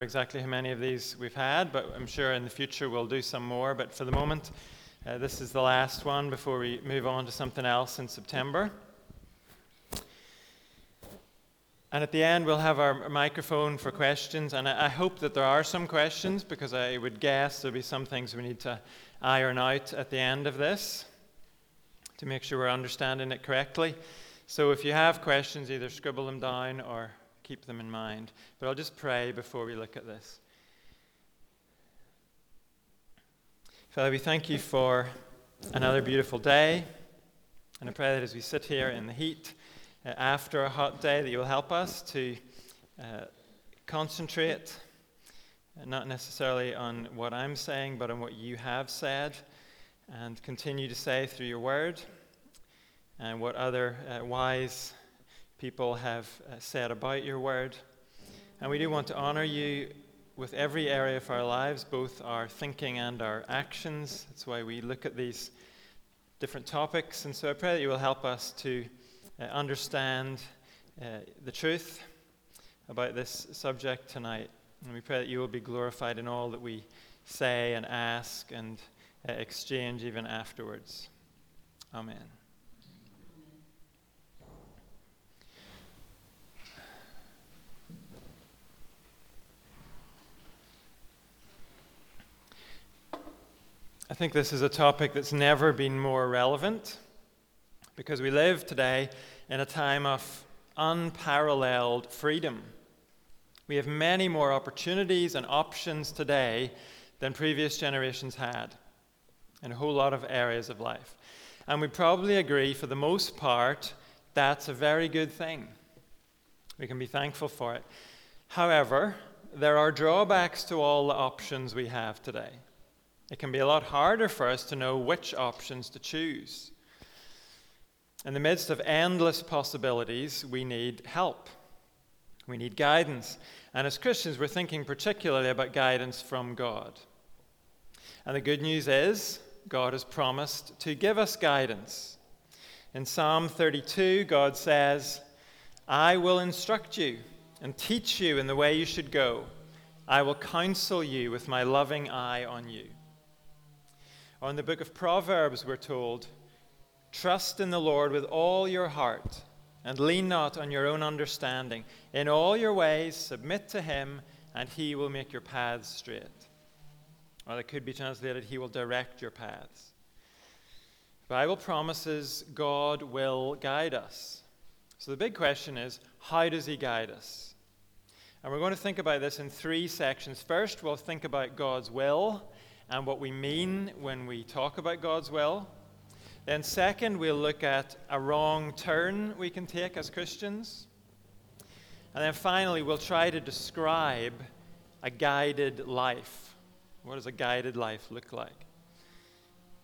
exactly how many of these we've had, but I'm sure in the future we'll do some more. But for the moment, uh, this is the last one before we move on to something else in September. And at the end, we'll have our microphone for questions. And I, I hope that there are some questions because I would guess there'll be some things we need to iron out at the end of this to make sure we're understanding it correctly. So if you have questions, either scribble them down or keep them in mind. But I'll just pray before we look at this. Father, we thank you for another beautiful day. And I pray that as we sit here in the heat uh, after a hot day, that you will help us to uh, concentrate, uh, not necessarily on what I'm saying, but on what you have said, and continue to say through your word and what other uh, wise people have uh, said about your word. And we do want to honor you with every area of our lives, both our thinking and our actions. That's why we look at these different topics. And so I pray that you will help us to uh, understand uh, the truth about this subject tonight. And we pray that you will be glorified in all that we say and ask and uh, exchange even afterwards. Amen. Think this is a topic that's never been more relevant because we live today in a time of unparalleled freedom. We have many more opportunities and options today than previous generations had in a whole lot of areas of life. And we probably agree, for the most part, that's a very good thing. We can be thankful for it. However, there are drawbacks to all the options we have today. It can be a lot harder for us to know which options to choose. In the midst of endless possibilities, we need help. We need guidance. And as Christians, we're thinking particularly about guidance from God. And the good news is, God has promised to give us guidance. In Psalm 32, God says, I will instruct you and teach you in the way you should go. I will counsel you with my loving eye on you. Or in the book of Proverbs, we're told, Trust in the Lord with all your heart and lean not on your own understanding. In all your ways, submit to him, and he will make your paths straight. Or it could be translated, He will direct your paths. The Bible promises God will guide us. So the big question is, how does He guide us? And we're going to think about this in three sections. First, we'll think about God's will and what we mean when we talk about God's will. Then, second, we'll look at a wrong turn we can take as Christians. And then finally, we'll try to describe a guided life. What does a guided life look like?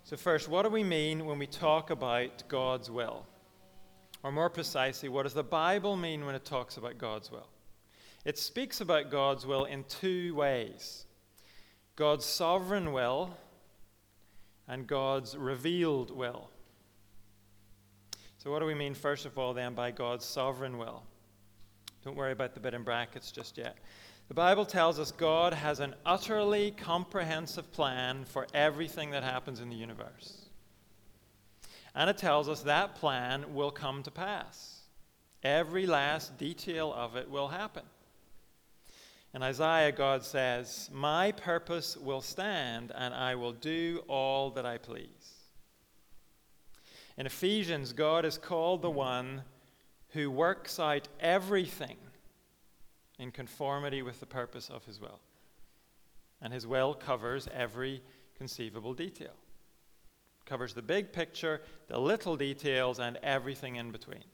So, first, what do we mean when we talk about God's will? Or more precisely, what does the Bible mean when it talks about God's will? It speaks about God's will in two ways. God's sovereign will and God's revealed will. So, what do we mean, first of all, then, by God's sovereign will? Don't worry about the bit in brackets just yet. The Bible tells us God has an utterly comprehensive plan for everything that happens in the universe. And it tells us that plan will come to pass. Every last detail of it will happen. In Isaiah, God says, My purpose will stand, and I will do all that I please. In Ephesians, God is called the one who works out everything in conformity with the purpose of his will. And his will covers every conceivable detail. Covers the big picture, the little details, and everything in between.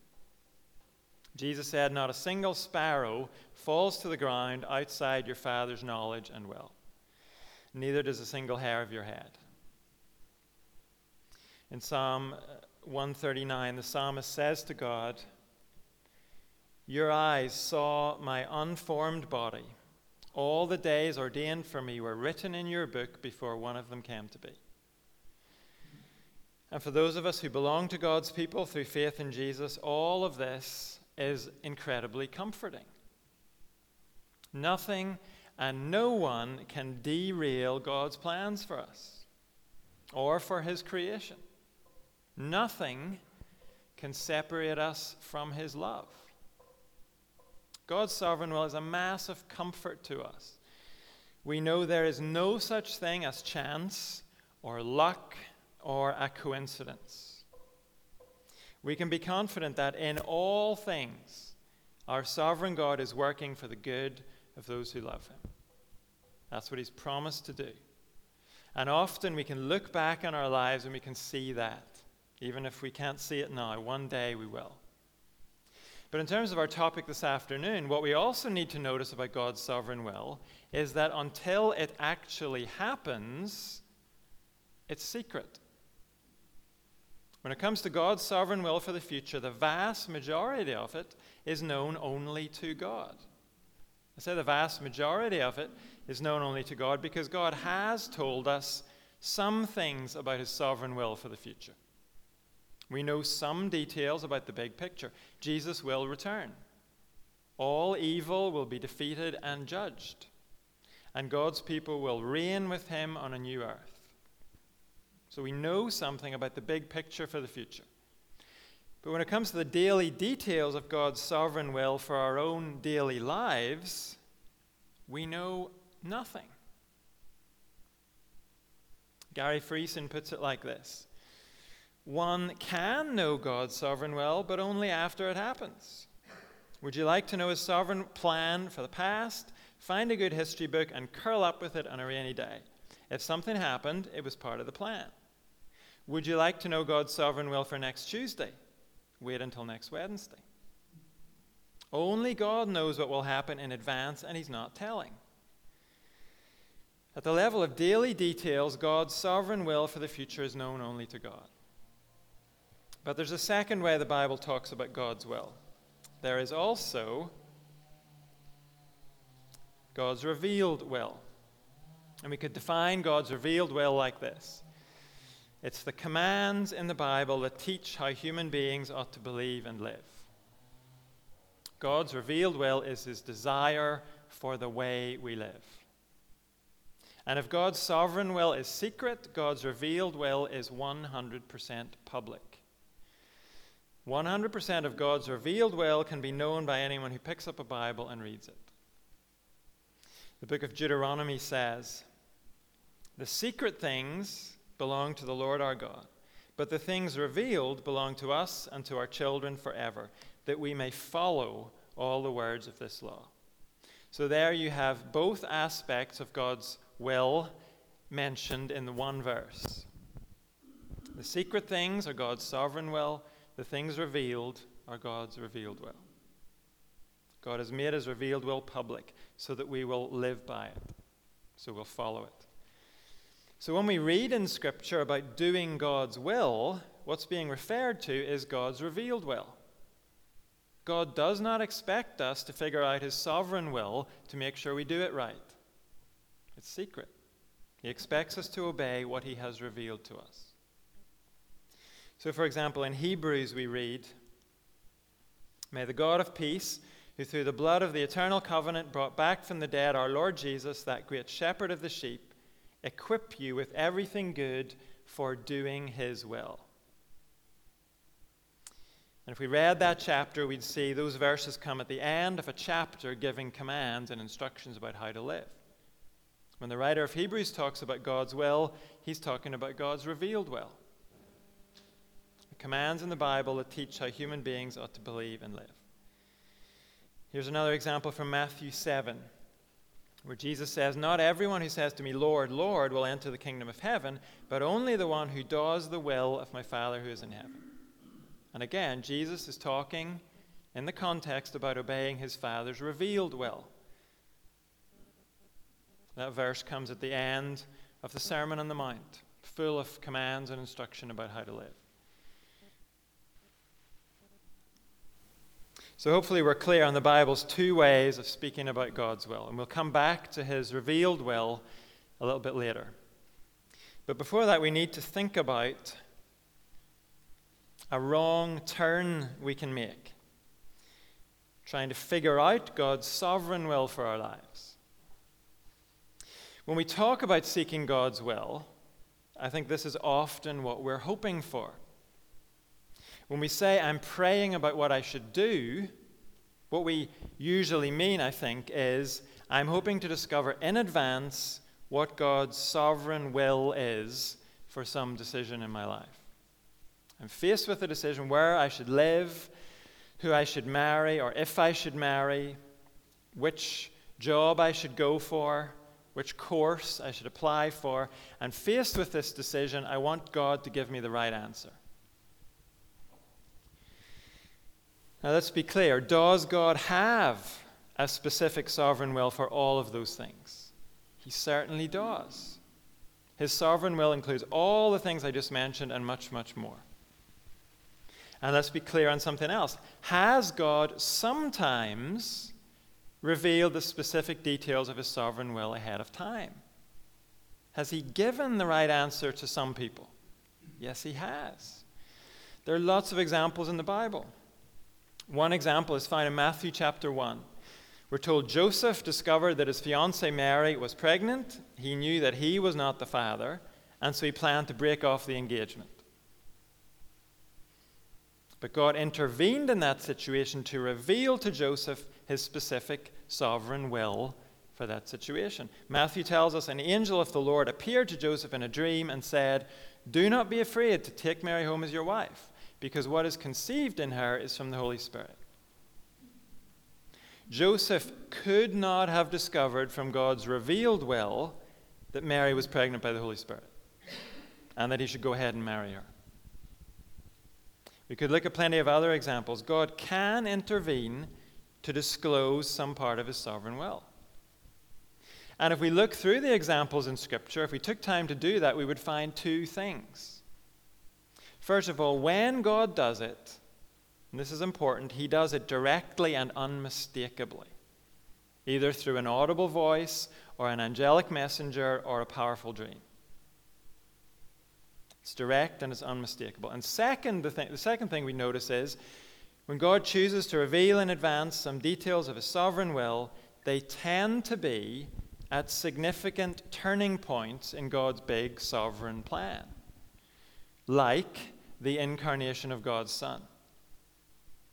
Jesus said, Not a single sparrow falls to the ground outside your Father's knowledge and will. Neither does a single hair of your head. In Psalm uh, 139, the psalmist says to God, Your eyes saw my unformed body. All the days ordained for me were written in your book before one of them came to be. And for those of us who belong to God's people through faith in Jesus, all of this is incredibly comforting. Nothing and no one can derail God's plans for us or for His creation. Nothing can separate us from His love. God's sovereign will is a massive comfort to us. We know there is no such thing as chance or luck or a coincidence. We can be confident that in all things, our sovereign God is working for the good of those who love him. That's what he's promised to do. And often we can look back on our lives and we can see that. Even if we can't see it now, one day we will. But in terms of our topic this afternoon, what we also need to notice about God's sovereign will is that until it actually happens, it's secret. When it comes to God's sovereign will for the future, the vast majority of it is known only to God. I say the vast majority of it is known only to God because God has told us some things about his sovereign will for the future. We know some details about the big picture. Jesus will return. All evil will be defeated and judged, and God's people will reign with him on a new earth. So we know something about the big picture for the future. But when it comes to the daily details of God's sovereign will for our own daily lives, we know nothing. Gary Friesen puts it like this One can know God's sovereign will, but only after it happens. Would you like to know his sovereign plan for the past? Find a good history book and curl up with it on a rainy day. If something happened, it was part of the plan. Would you like to know God's sovereign will for next Tuesday? Wait until next Wednesday. Only God knows what will happen in advance, and He's not telling. At the level of daily details, God's sovereign will for the future is known only to God. But there's a second way the Bible talks about God's will. There is also God's revealed will. And we could define God's revealed will like this it's the commands in the Bible that teach how human beings ought to believe and live. God's revealed will is his desire for the way we live. And if God's sovereign will is secret, God's revealed will is 100% public. 100% of God's revealed will can be known by anyone who picks up a Bible and reads it. The book of Deuteronomy says, The secret things belong to the Lord our God, but the things revealed belong to us and to our children forever, that we may follow all the words of this law. So there you have both aspects of God's will mentioned in the one verse. The secret things are God's sovereign will, the things revealed are God's revealed will. God has made his revealed will public so that we will live by it, so we'll follow it. So when we read in Scripture about doing God's will, what's being referred to is God's revealed will. God does not expect us to figure out his sovereign will to make sure we do it right. It's secret. He expects us to obey what he has revealed to us. So, for example, in Hebrews we read, May the God of peace, who through the blood of the eternal covenant brought back from the dead our Lord Jesus, that great shepherd of the sheep, equip you with everything good for doing his will. And if we read that chapter, we'd see those verses come at the end of a chapter giving commands and instructions about how to live. When the writer of Hebrews talks about God's will, he's talking about God's revealed will. The commands in the Bible that teach how human beings ought to believe and live. Here's another example from Matthew 7 where Jesus says, Not everyone who says to me, Lord, Lord, will enter the kingdom of heaven, but only the one who does the will of my Father who is in heaven. And again, Jesus is talking in the context about obeying his Father's revealed will. That verse comes at the end of the Sermon on the Mount, full of commands and instruction about how to live. So, hopefully, we're clear on the Bible's two ways of speaking about God's will. And we'll come back to his revealed will a little bit later. But before that, we need to think about a wrong turn we can make, trying to figure out God's sovereign will for our lives. When we talk about seeking God's will, I think this is often what we're hoping for. When we say, I'm praying about what I should do, what we usually mean, I think, is I'm hoping to discover in advance what God's sovereign will is for some decision in my life. I'm faced with a decision where I should live, who I should marry, or if I should marry, which job I should go for, which course I should apply for. And faced with this decision, I want God to give me the right answer. Now, let's be clear. Does God have a specific sovereign will for all of those things? He certainly does. His sovereign will includes all the things I just mentioned and much, much more. And let's be clear on something else. Has God sometimes revealed the specific details of his sovereign will ahead of time? Has he given the right answer to some people? Yes, he has. There are lots of examples in the Bible. One example is found in Matthew chapter 1. We're told Joseph discovered that his fiancee Mary was pregnant. He knew that he was not the father, and so he planned to break off the engagement. But God intervened in that situation to reveal to Joseph his specific sovereign will for that situation. Matthew tells us an angel of the Lord appeared to Joseph in a dream and said, Do not be afraid to take Mary home as your wife, because what is conceived in her is from the Holy Spirit. Joseph could not have discovered from God's revealed will that Mary was pregnant by the Holy Spirit and that he should go ahead and marry her. We could look at plenty of other examples. God can intervene to disclose some part of his sovereign will. And if we look through the examples in Scripture, if we took time to do that, we would find two things. First of all, when God does it, and this is important, he does it directly and unmistakably, either through an audible voice or an angelic messenger or a powerful dream. It's direct and it's unmistakable. And second, the, thing, the second thing we notice is when God chooses to reveal in advance some details of his sovereign will, they tend to be at significant turning points in God's big sovereign plan, like the incarnation of God's Son.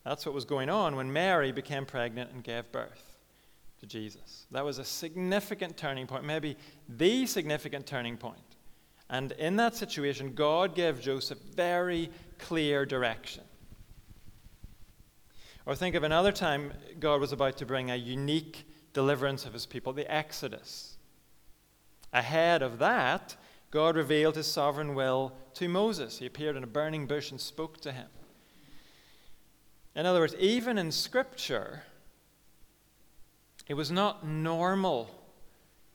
That's what was going on when Mary became pregnant and gave birth to Jesus. That was a significant turning point, maybe the significant turning point. And in that situation, God gave Joseph very clear direction. Or think of another time God was about to bring a unique deliverance of his people, the Exodus. Ahead of that, God revealed his sovereign will to Moses. He appeared in a burning bush and spoke to him. In other words, even in Scripture, it was not normal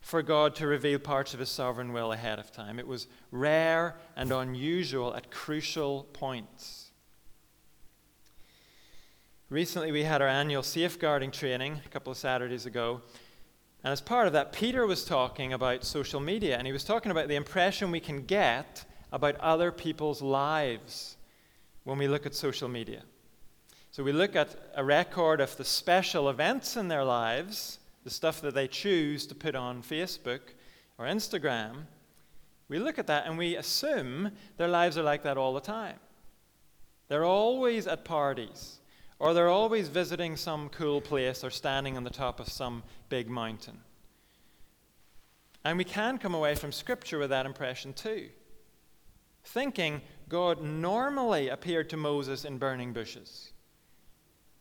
for God to reveal parts of his sovereign will ahead of time. It was rare and unusual at crucial points. Recently, we had our annual safeguarding training a couple of Saturdays ago. And as part of that, Peter was talking about social media, and he was talking about the impression we can get about other people's lives when we look at social media. So we look at a record of the special events in their lives the stuff that they choose to put on Facebook or Instagram, we look at that and we assume their lives are like that all the time. They're always at parties, or they're always visiting some cool place or standing on the top of some big mountain. And we can come away from Scripture with that impression too. Thinking God normally appeared to Moses in burning bushes.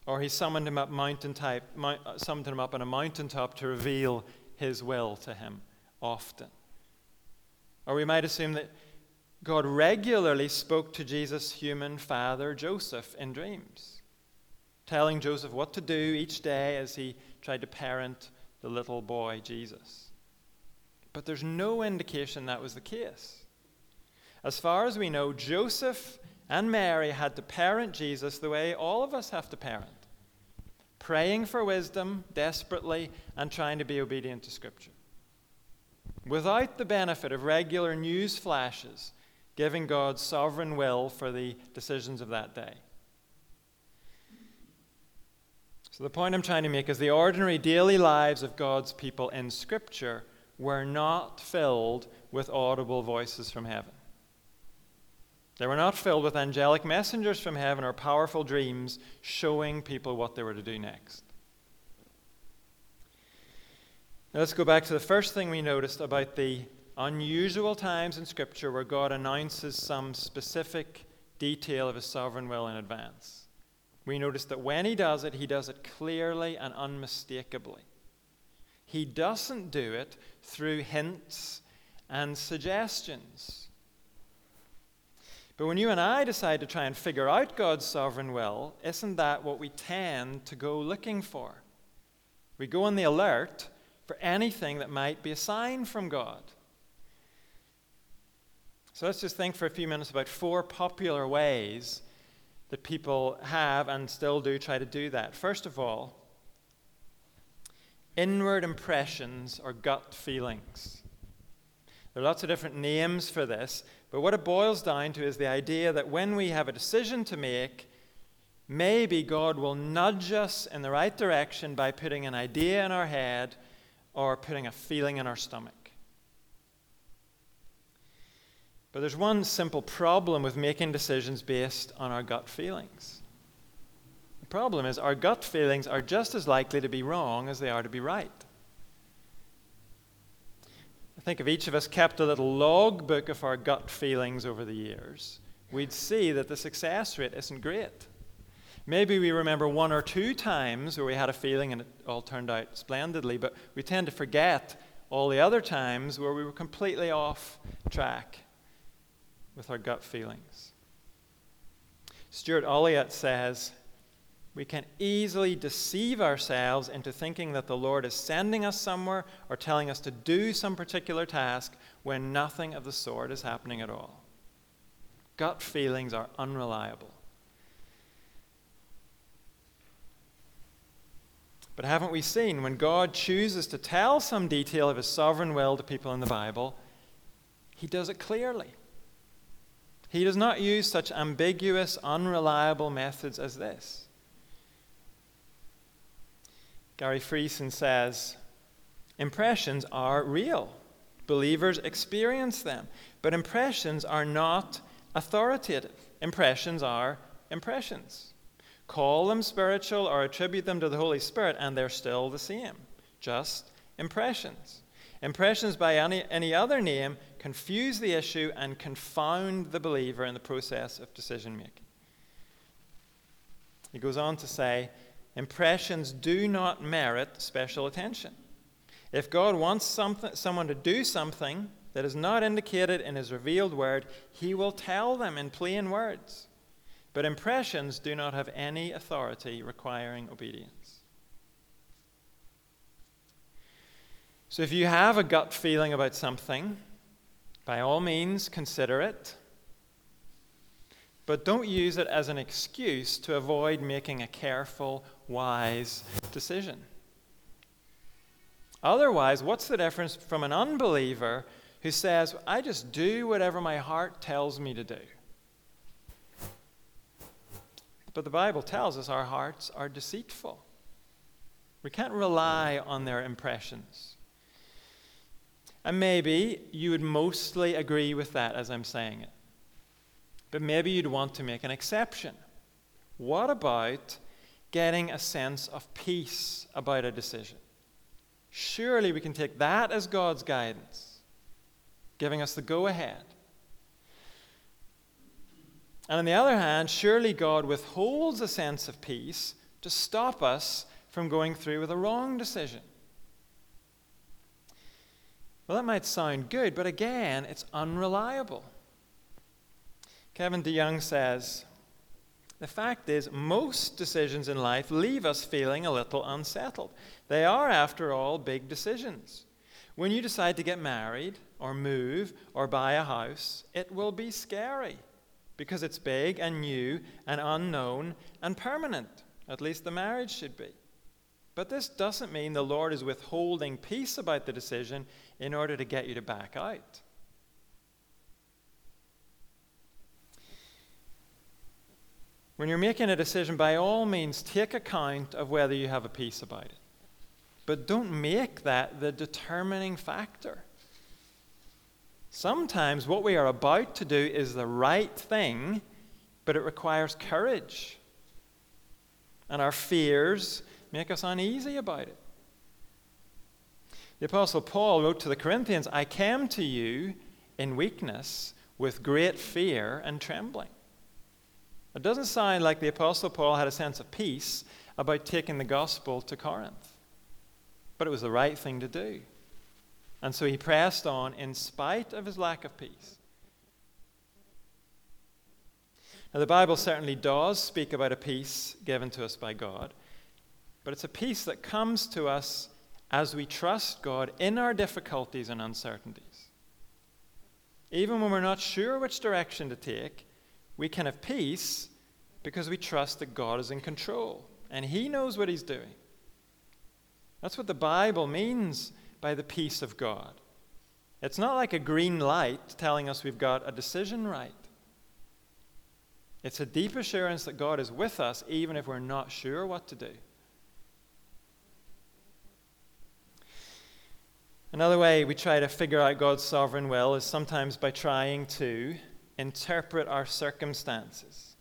Or he summoned him up mountain type, uh, summoned him up on a mountaintop to reveal his will to him often. Or we might assume that God regularly spoke to Jesus' human father, Joseph, in dreams, telling Joseph what to do each day as he tried to parent the little boy, Jesus. But there's no indication that was the case. As far as we know, Joseph and Mary had to parent Jesus the way all of us have to parent praying for wisdom desperately and trying to be obedient to Scripture. Without the benefit of regular news flashes giving God's sovereign will for the decisions of that day. So, the point I'm trying to make is the ordinary daily lives of God's people in Scripture were not filled with audible voices from heaven. They were not filled with angelic messengers from heaven or powerful dreams showing people what they were to do next. Now let's go back to the first thing we noticed about the unusual times in Scripture where God announces some specific detail of his sovereign will in advance. We notice that when he does it, he does it clearly and unmistakably. He doesn't do it through hints and suggestions. But when you and I decide to try and figure out God's sovereign will, isn't that what we tend to go looking for? We go on the alert for anything that might be a sign from God. So let's just think for a few minutes about four popular ways that people have and still do try to do that. First of all, inward impressions or gut feelings. There are lots of different names for this, but what it boils down to is the idea that when we have a decision to make, maybe God will nudge us in the right direction by putting an idea in our head or putting a feeling in our stomach. But there's one simple problem with making decisions based on our gut feelings. The problem is our gut feelings are just as likely to be wrong as they are to be right. I think if each of us kept a little logbook of our gut feelings over the years, we'd see that the success rate isn't great. Maybe we remember one or two times where we had a feeling and it all turned out splendidly, but we tend to forget all the other times where we were completely off track with our gut feelings. Stuart Olyott says, we can easily deceive ourselves into thinking that the Lord is sending us somewhere or telling us to do some particular task when nothing of the sort is happening at all. Gut feelings are unreliable. But haven't we seen when God chooses to tell some detail of his sovereign will to people in the Bible, he does it clearly. He does not use such ambiguous, unreliable methods as this. Gary Friesen says impressions are real. Believers experience them. But impressions are not authoritative. Impressions are impressions. Call them spiritual or attribute them to the Holy Spirit, and they're still the same. Just impressions. Impressions by any, any other name confuse the issue and confound the believer in the process of decision making. He goes on to say, impressions do not merit special attention. If God wants something, someone to do something that is not indicated in His revealed word, He will tell them in plain words. But impressions do not have any authority requiring obedience. So if you have a gut feeling about something, by all means consider it. But don't use it as an excuse to avoid making a careful, wise decision. Otherwise, what's the difference from an unbeliever who says, I just do whatever my heart tells me to do? But the Bible tells us our hearts are deceitful. We can't rely on their impressions. And maybe you would mostly agree with that as I'm saying it. But maybe you'd want to make an exception. What about getting a sense of peace about a decision? Surely we can take that as God's guidance, giving us the go ahead. And on the other hand, surely God withholds a sense of peace to stop us from going through with a wrong decision. Well, that might sound good, but again, it's unreliable. Kevin DeYoung says The fact is, most decisions in life leave us feeling a little unsettled. They are, after all, big decisions. When you decide to get married, or move, or buy a house, it will be scary because it's big and new and unknown and permanent. At least the marriage should be. But this doesn't mean the Lord is withholding peace about the decision in order to get you to back out. When you're making a decision, by all means, take account of whether you have a peace about it. but don't make that the determining factor. Sometimes what we are about to do is the right thing, but it requires courage. And our fears make us uneasy about it. The Apostle Paul wrote to the Corinthians I came to you in weakness with great fear and trembling. It doesn't sound like the Apostle Paul had a sense of peace about taking the gospel to Corinth, but it was the right thing to do. And so he pressed on in spite of his lack of peace. Now, the Bible certainly does speak about a peace given to us by God, but it's a peace that comes to us as we trust God in our difficulties and uncertainties. Even when we're not sure which direction to take, we can have peace because we trust that God is in control and He knows what He's doing. That's what the Bible means by the peace of God. It's not like a green light telling us we've got a decision right. It's a deep assurance that God is with us even if we're not sure what to do. Another way we try to figure out God's sovereign will is sometimes by trying to interpret our circumstances.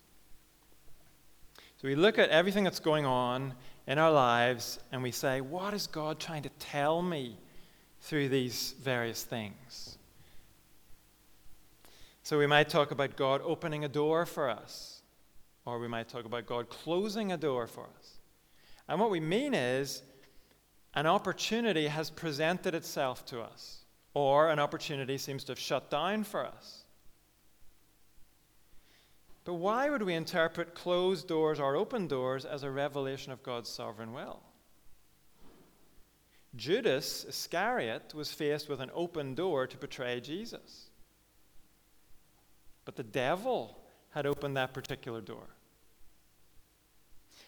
So we look at everything that's going on in our lives and we say, What is God trying to tell me through these various things? So we might talk about God opening a door for us, or we might talk about God closing a door for us. And what we mean is, an opportunity has presented itself to us, or an opportunity seems to have shut down for us. But why would we interpret closed doors or open doors as a revelation of God's sovereign will? Judas Iscariot was faced with an open door to betray Jesus. But the devil had opened that particular door.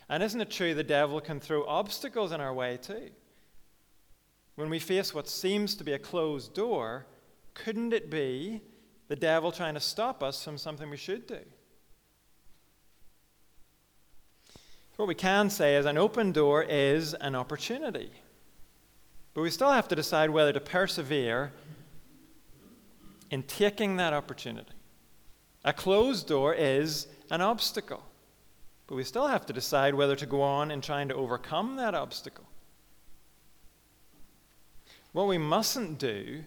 And isn't it true the devil can throw obstacles in our way too? When we face what seems to be a closed door, couldn't it be the devil trying to stop us from something we should do? What we can say is an open door is an opportunity. But we still have to decide whether to persevere in taking that opportunity. A closed door is an obstacle. But we still have to decide whether to go on in trying to overcome that obstacle. What we mustn't do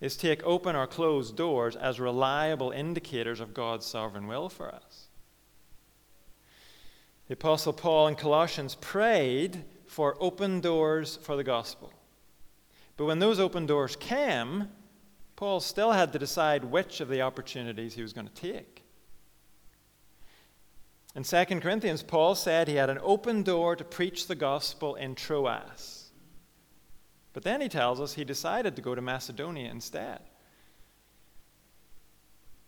is take open or closed doors as reliable indicators of God's sovereign will for us. The Apostle Paul in Colossians prayed for open doors for the gospel. But when those open doors came, Paul still had to decide which of the opportunities he was going to take. In 2 Corinthians, Paul said he had an open door to preach the gospel in Troas. But then he tells us he decided to go to Macedonia instead.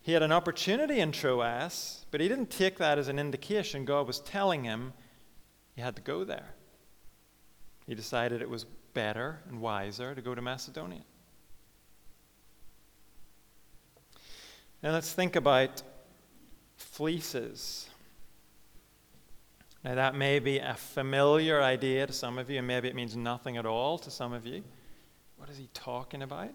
He had an opportunity in Troas, but he didn't take that as an indication God was telling him he had to go there. He decided it was better and wiser to go to Macedonia. Now let's think about fleeces. Now, that may be a familiar idea to some of you, and maybe it means nothing at all to some of you. What is he talking about?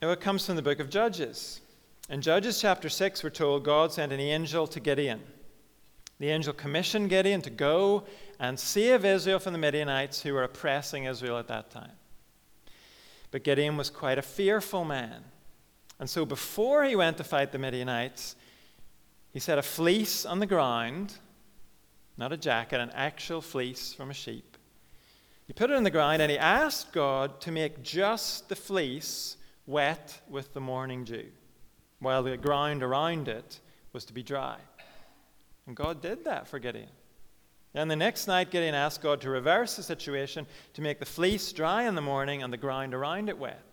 Well, it comes from the book of Judges. In Judges chapter 6, we're told God sent an angel to Gideon. The angel commissioned Gideon to go and save Israel from the Midianites who were oppressing Israel at that time. But Gideon was quite a fearful man. And so before he went to fight the Midianites, he set a fleece on the ground not a jacket, an actual fleece from a sheep. He put it in the ground and he asked God to make just the fleece wet with the morning dew, while the ground around it was to be dry. And God did that for Gideon. And the next night, Gideon asked God to reverse the situation to make the fleece dry in the morning and the ground around it wet.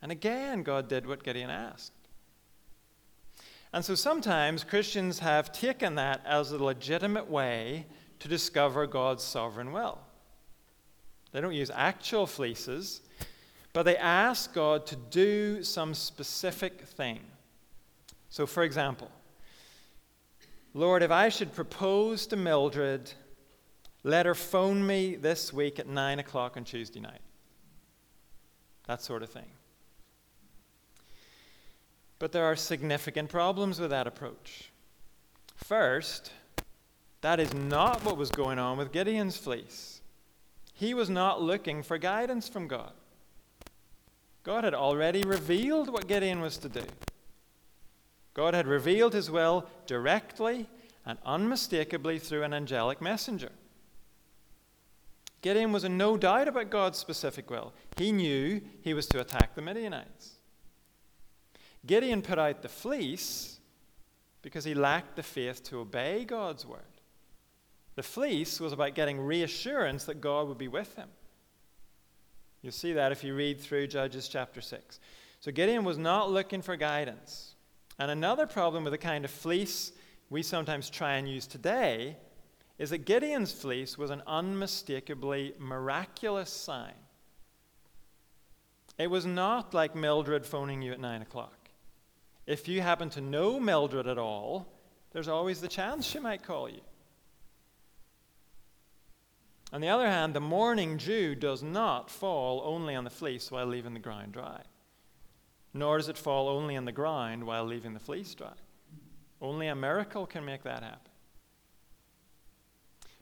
And again, God did what Gideon asked. And so sometimes Christians have taken that as a legitimate way to discover God's sovereign will. They don't use actual fleeces, but they ask God to do some specific thing. So, for example, Lord, if I should propose to Mildred Let her phone me this week at 9 o'clock on Tuesday night. That sort of thing. But there are significant problems with that approach. First, that is not what was going on with Gideon's fleece. He was not looking for guidance from God. God had already revealed what Gideon was to do. God had revealed his will directly and unmistakably through an angelic messenger. Gideon was in no doubt about God's specific will. He knew he was to attack the Midianites. Gideon put out the fleece because he lacked the faith to obey God's word. The fleece was about getting reassurance that God would be with him. You'll see that if you read through Judges chapter 6. So Gideon was not looking for guidance. And another problem with the kind of fleece we sometimes try and use today is that Gideon's fleece was an unmistakably miraculous sign. It was not like Mildred phoning you at 9 o'clock. If you happen to know Mildred at all, there's always the chance she might call you. On the other hand, the morning dew does not fall only on the fleece while leaving the ground dry, nor does it fall only on the ground while leaving the fleece dry. Only a miracle can make that happen.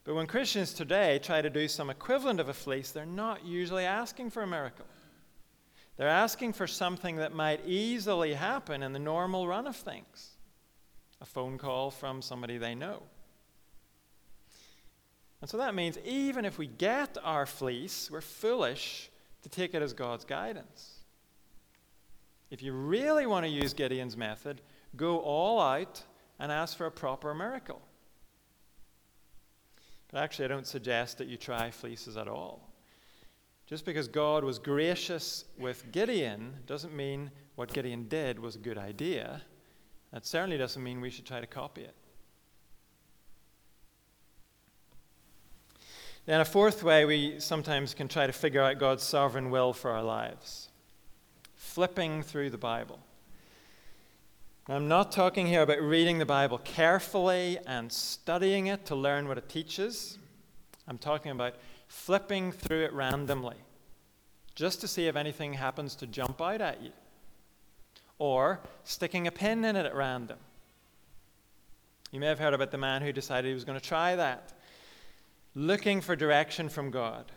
But when Christians today try to do some equivalent of a fleece, they're not usually asking for a miracle. They're asking for something that might easily happen in the normal run of things a phone call from somebody they know. And so that means even if we get our fleece, we're foolish to take it as God's guidance. If you really want to use Gideon's method, go all out and ask for a proper miracle. But actually, I don't suggest that you try fleeces at all. Just because God was gracious with Gideon doesn't mean what Gideon did was a good idea. That certainly doesn't mean we should try to copy it. Then, a fourth way we sometimes can try to figure out God's sovereign will for our lives flipping through the Bible. I'm not talking here about reading the Bible carefully and studying it to learn what it teaches. I'm talking about flipping through it randomly, just to see if anything happens to jump out at you, or sticking a pin in it at random. You may have heard about the man who decided he was going to try that, looking for direction from God.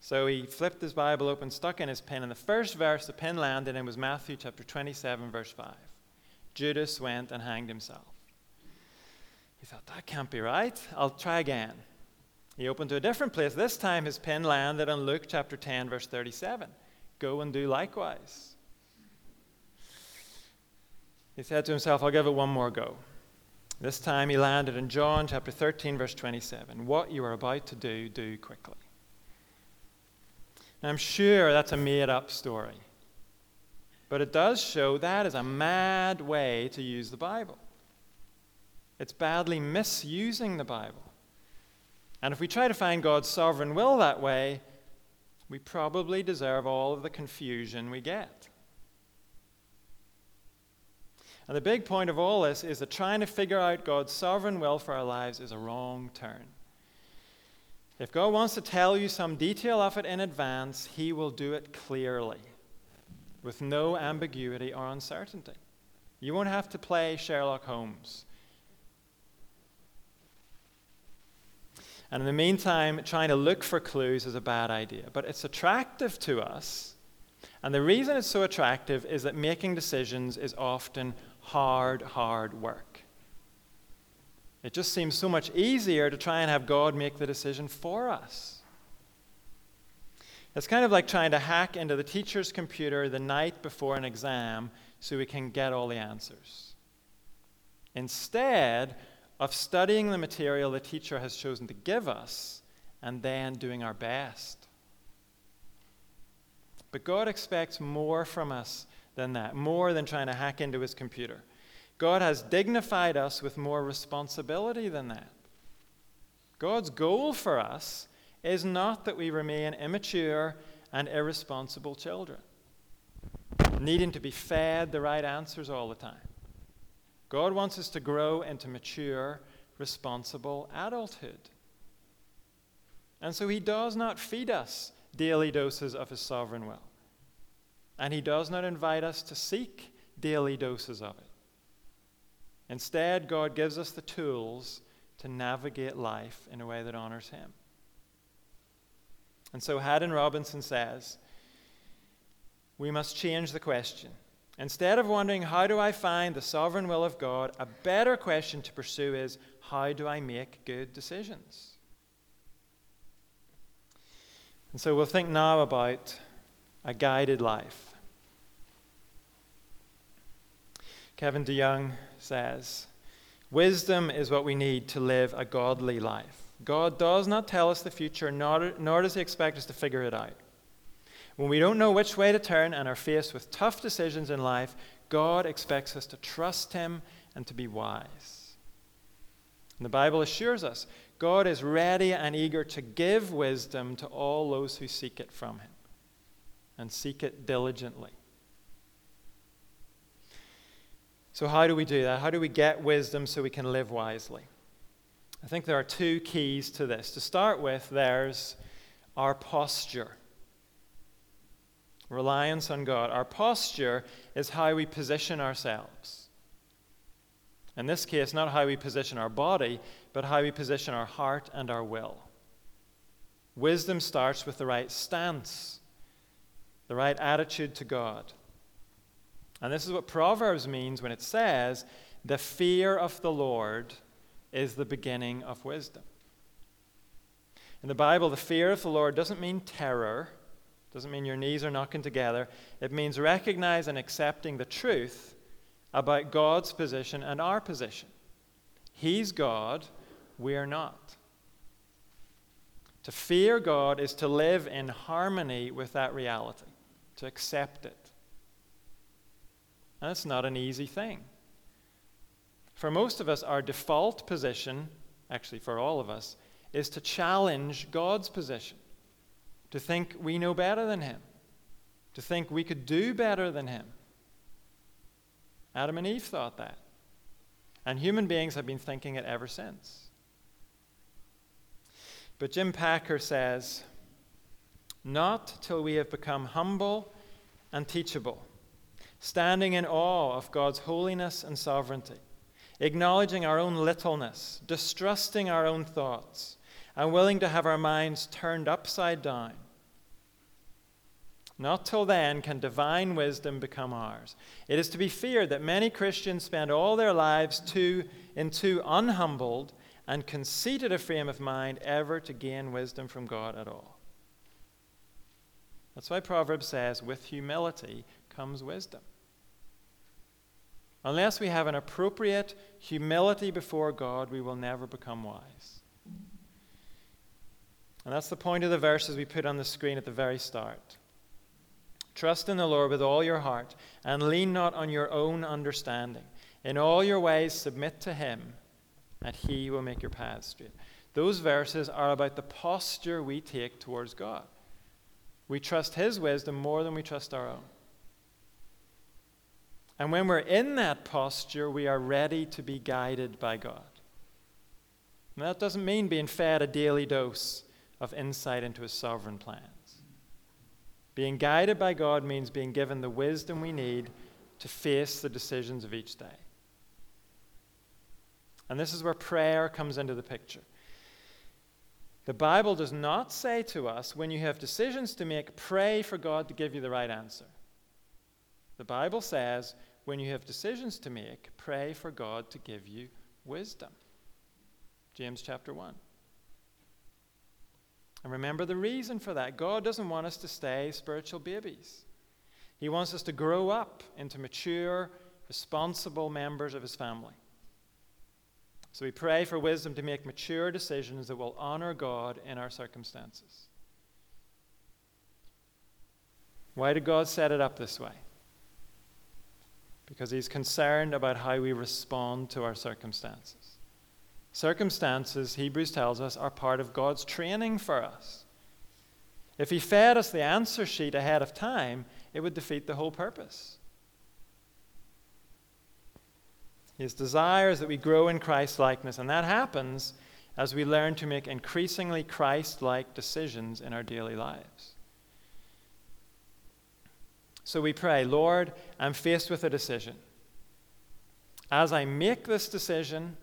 So he flipped his Bible open, stuck in his pin, and the first verse the pin landed in was Matthew chapter 27, verse 5. Judas went and hanged himself. He thought, that can't be right. I'll try again. He opened to a different place. This time his pen landed on Luke chapter 10, verse 37. Go and do likewise. He said to himself, I'll give it one more go. This time he landed in John chapter 13, verse 27. What you are about to do, do quickly. Now, I'm sure that's a made up story, but it does show that is a mad way to use the Bible. It's badly misusing the Bible. And if we try to find God's sovereign will that way, we probably deserve all of the confusion we get. And the big point of all this is that trying to figure out God's sovereign will for our lives is a wrong turn. If God wants to tell you some detail of it in advance, He will do it clearly, with no ambiguity or uncertainty. You won't have to play Sherlock Holmes. And in the meantime, trying to look for clues is a bad idea. But it's attractive to us. And the reason it's so attractive is that making decisions is often hard, hard work. It just seems so much easier to try and have God make the decision for us. It's kind of like trying to hack into the teacher's computer the night before an exam so we can get all the answers. Instead, of studying the material the teacher has chosen to give us and then doing our best. But God expects more from us than that, more than trying to hack into his computer. God has dignified us with more responsibility than that. God's goal for us is not that we remain immature and irresponsible children, needing to be fed the right answers all the time. God wants us to grow into mature, responsible adulthood. And so he does not feed us daily doses of his sovereign will. And he does not invite us to seek daily doses of it. Instead, God gives us the tools to navigate life in a way that honors him. And so Haddon Robinson says, we must change the question. Instead of wondering, how do I find the sovereign will of God, a better question to pursue is, how do I make good decisions? And so we'll think now about a guided life. Kevin DeYoung says, Wisdom is what we need to live a godly life. God does not tell us the future, nor, nor does He expect us to figure it out. When we don't know which way to turn and are faced with tough decisions in life, God expects us to trust Him and to be wise. And the Bible assures us God is ready and eager to give wisdom to all those who seek it from Him and seek it diligently. So, how do we do that? How do we get wisdom so we can live wisely? I think there are two keys to this. To start with, there's our posture reliance on God. Our posture is how we position ourselves. In this case, not how we position our body, but how we position our heart and our will. Wisdom starts with the right stance, the right attitude to God. And this is what Proverbs means when it says, The fear of the Lord is the beginning of wisdom. In the Bible, the fear of the Lord doesn't mean terror, doesn't mean your knees are knocking together. It means recognizing and accepting the truth about God's position and our position. He's God, we are not. To fear God is to live in harmony with that reality, to accept it. And it's not an easy thing. For most of us, our default position, actually for all of us, is to challenge God's position to think we know better than him, to think we could do better than him. Adam and Eve thought that. And human beings have been thinking it ever since. But Jim Packer says, Not till we have become humble and teachable, standing in awe of God's holiness and sovereignty, acknowledging our own littleness, distrusting our own thoughts, and willing to have our minds turned upside down. Not till then can divine wisdom become ours. It is to be feared that many Christians spend all their lives too, in too unhumbled and conceited a frame of mind ever to gain wisdom from God at all. That's why Proverbs says, with humility comes wisdom. Unless we have an appropriate humility before God, we will never become wise. And that's the point of the verses we put on the screen at the very start. Trust in the Lord with all your heart, and lean not on your own understanding. In all your ways, submit to Him, and He will make your paths straight. Those verses are about the posture we take towards God. We trust His wisdom more than we trust our own. And when we're in that posture, we are ready to be guided by God. And that doesn't mean being fed a daily dose of insight into his sovereign plans. Being guided by God means being given the wisdom we need to face the decisions of each day. And this is where prayer comes into the picture. The Bible does not say to us, when you have decisions to make, pray for God to give you the right answer. The Bible says, when you have decisions to make, pray for God to give you wisdom. James chapter 1. And remember the reason for that. God doesn't want us to stay spiritual babies. He wants us to grow up into mature, responsible members of His family. So we pray for wisdom to make mature decisions that will honor God in our circumstances. Why did God set it up this way? Because He's concerned about how we respond to our circumstances. Circumstances, Hebrews tells us, are part of God's training for us. If He fed us the answer sheet ahead of time, it would defeat the whole purpose. His desire is that we grow in Christ's likeness, and that happens as we learn to make increasingly Christ like decisions in our daily lives. So we pray, Lord, I'm faced with a decision. As I make this decision,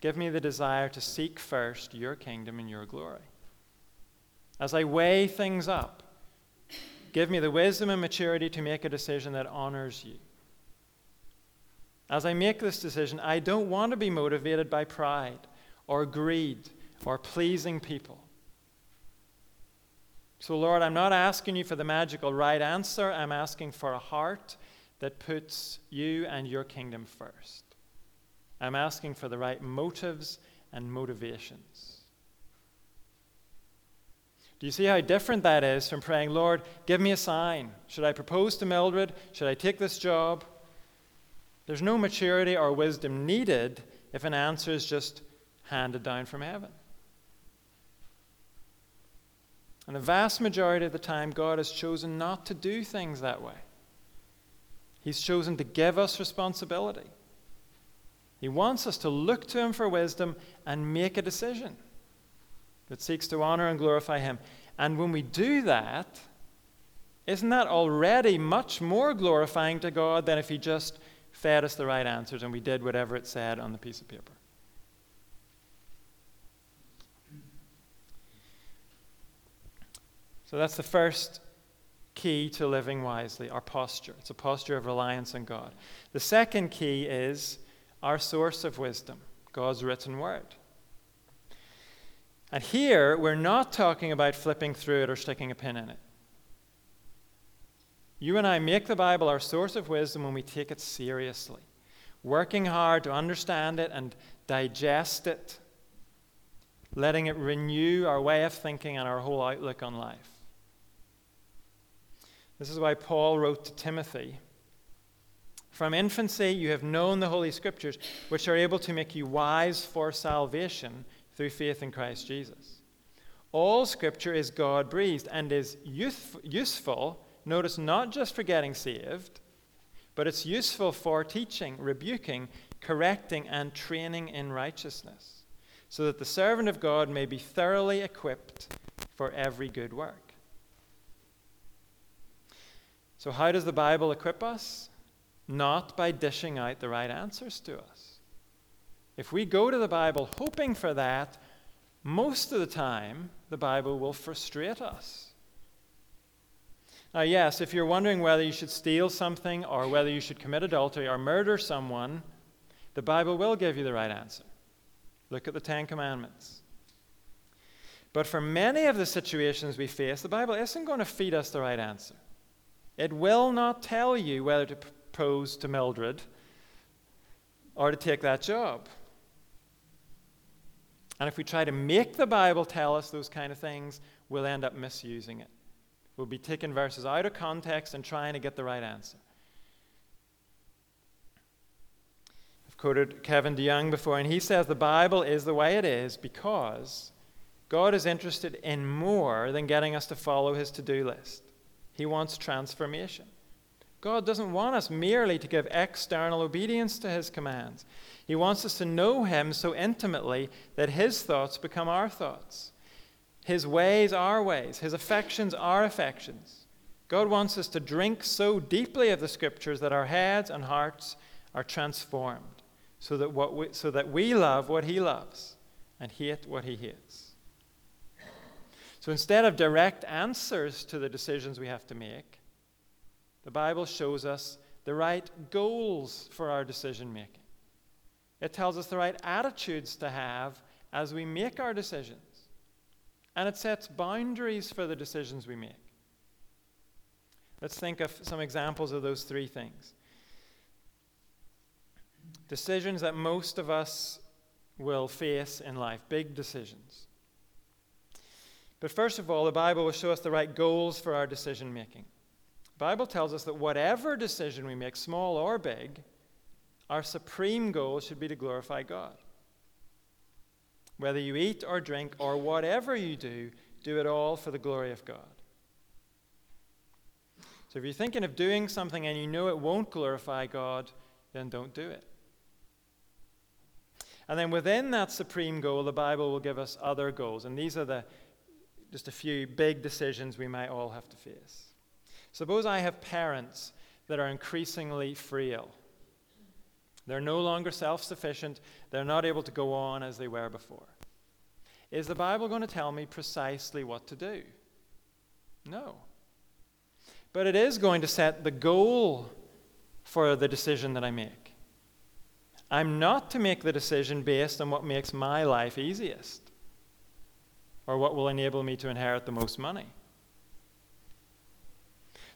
give me the desire to seek first your kingdom and your glory. As I weigh things up, give me the wisdom and maturity to make a decision that honors you. As I make this decision, I don't want to be motivated by pride or greed or pleasing people. So, Lord, I'm not asking you for the magical right answer. I'm asking for a heart that puts you and your kingdom first. I'm asking for the right motives and motivations. Do you see how different that is from praying, Lord, give me a sign? Should I propose to Mildred? Should I take this job? There's no maturity or wisdom needed if an answer is just handed down from heaven. And the vast majority of the time, God has chosen not to do things that way. He's chosen to give us responsibility. He wants us to look to Him for wisdom and make a decision that seeks to honor and glorify Him. And when we do that, isn't that already much more glorifying to God than if He just fed us the right answers and we did whatever it said on the piece of paper. So that's the first key to living wisely our posture. It's a posture of reliance on God. The second key is our source of wisdom, God's written word. And here, we're not talking about flipping through it or sticking a pin in it. You and I make the Bible our source of wisdom when we take it seriously, working hard to understand it and digest it, letting it renew our way of thinking and our whole outlook on life. This is why Paul wrote to Timothy From infancy you have known the Holy Scriptures, which are able to make you wise for salvation through faith in Christ Jesus. All Scripture is God breathed and is useful Notice, not just for getting saved, but it's useful for teaching, rebuking, correcting, and training in righteousness, so that the servant of God may be thoroughly equipped for every good work. So, how does the Bible equip us? Not by dishing out the right answers to us. If we go to the Bible hoping for that, most of the time the Bible will frustrate us. Now, yes, if you're wondering whether you should steal something or whether you should commit adultery or murder someone, the Bible will give you the right answer. Look at the Ten Commandments. But for many of the situations we face, the Bible isn't going to feed us the right answer. It will not tell you whether to propose to Mildred or to take that job. And if we try to make the Bible tell us those kind of things, we'll end up misusing it. We'll be taking verses out of context and trying to get the right answer. I've quoted Kevin DeYoung before, and he says the Bible is the way it is because God is interested in more than getting us to follow his to do list. He wants transformation. God doesn't want us merely to give external obedience to his commands. He wants us to know him so intimately that his thoughts become our thoughts. His ways are ways, His affections are affections. God wants us to drink so deeply of the Scriptures that our heads and hearts are transformed so that, what we, so that we love what He loves and hate what He hates. So instead of direct answers to the decisions we have to make, the Bible shows us the right goals for our decision making. It tells us the right attitudes to have as we make our decisions and it sets boundaries for the decisions we make. Let's think of some examples of those three things. Decisions that most of us will face in life, big decisions. But first of all, the Bible will show us the right goals for our decision making. Bible tells us that whatever decision we make, small or big, our supreme goal should be to glorify God. Whether you eat or drink or whatever you do, do it all for the glory of God. So if you're thinking of doing something and you know it won't glorify God, then don't do it. And then within that supreme goal, the Bible will give us other goals. And these are the just a few big decisions we might all have to face. Suppose I have parents that are increasingly frail. They're no longer self sufficient. They're not able to go on as they were before. Is the Bible going to tell me precisely what to do? No. But it is going to set the goal for the decision that I make. I'm not to make the decision based on what makes my life easiest or what will enable me to inherit the most money.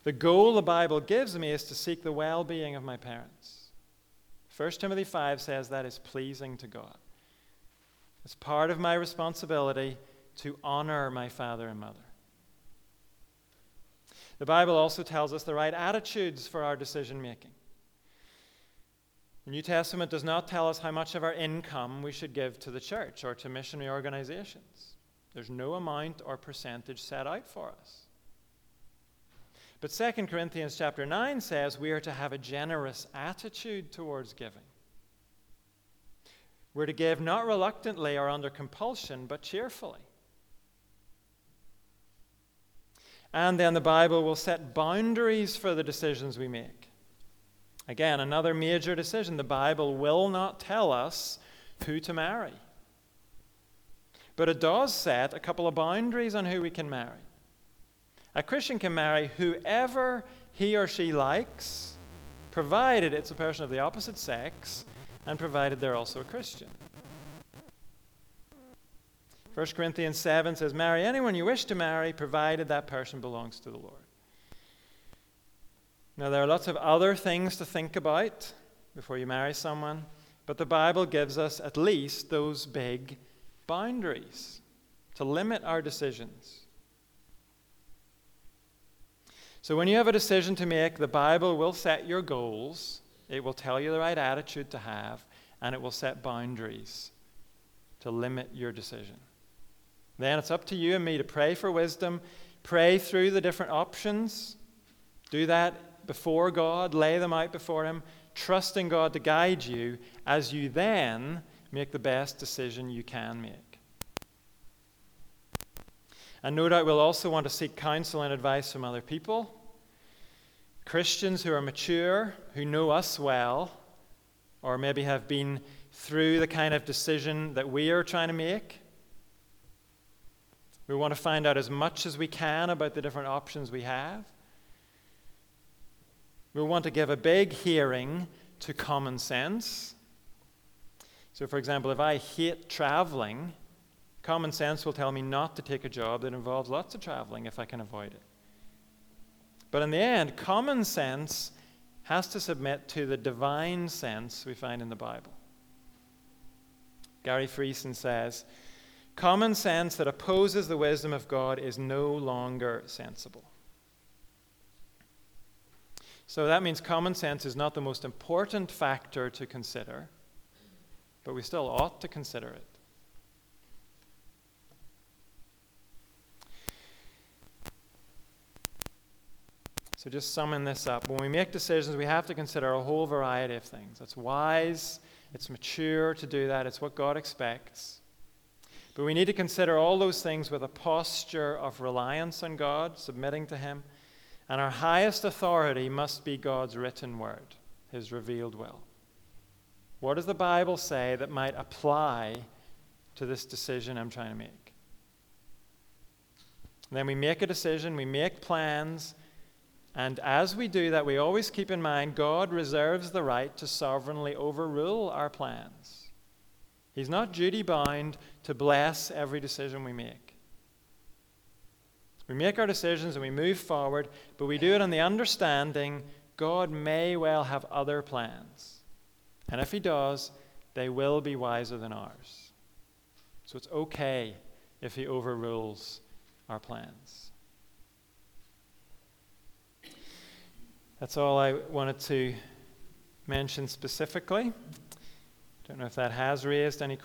The goal the Bible gives me is to seek the well being of my parents. 1 Timothy 5 says that is pleasing to God. It's part of my responsibility to honor my father and mother. The Bible also tells us the right attitudes for our decision making. The New Testament does not tell us how much of our income we should give to the church or to missionary organizations. There's no amount or percentage set out for us. But 2 Corinthians chapter 9 says we are to have a generous attitude towards giving. We're to give not reluctantly or under compulsion, but cheerfully. And then the Bible will set boundaries for the decisions we make. Again, another major decision. The Bible will not tell us who to marry. But it does set a couple of boundaries on who we can marry. A Christian can marry whoever he or she likes, provided it's a person of the opposite sex and provided they're also a Christian. 1 Corinthians 7 says, Marry anyone you wish to marry, provided that person belongs to the Lord. Now, there are lots of other things to think about before you marry someone, but the Bible gives us at least those big boundaries to limit our decisions. So, when you have a decision to make, the Bible will set your goals, it will tell you the right attitude to have, and it will set boundaries to limit your decision. Then it's up to you and me to pray for wisdom, pray through the different options. Do that before God, lay them out before Him, trusting God to guide you as you then make the best decision you can make. And no doubt we'll also want to seek counsel and advice from other people. Christians who are mature, who know us well, or maybe have been through the kind of decision that we are trying to make. We want to find out as much as we can about the different options we have. We want to give a big hearing to common sense. So, for example, if I hate traveling, common sense will tell me not to take a job that involves lots of traveling if I can avoid it. But in the end, common sense has to submit to the divine sense we find in the Bible. Gary Friesen says, Common sense that opposes the wisdom of God is no longer sensible. So that means common sense is not the most important factor to consider, but we still ought to consider it. So, just summing this up, when we make decisions, we have to consider a whole variety of things. It's wise, it's mature to do that, it's what God expects. But we need to consider all those things with a posture of reliance on God, submitting to Him. And our highest authority must be God's written word, His revealed will. What does the Bible say that might apply to this decision I'm trying to make? And then we make a decision, we make plans, and as we do that, we always keep in mind God reserves the right to sovereignly overrule our plans. He's not duty bound to bless every decision we make. We make our decisions and we move forward, but we do it on the understanding God may well have other plans. And if He does, they will be wiser than ours. So it's okay if He overrules our plans. That's all I wanted to mention specifically. Don't know if that has raised any questions.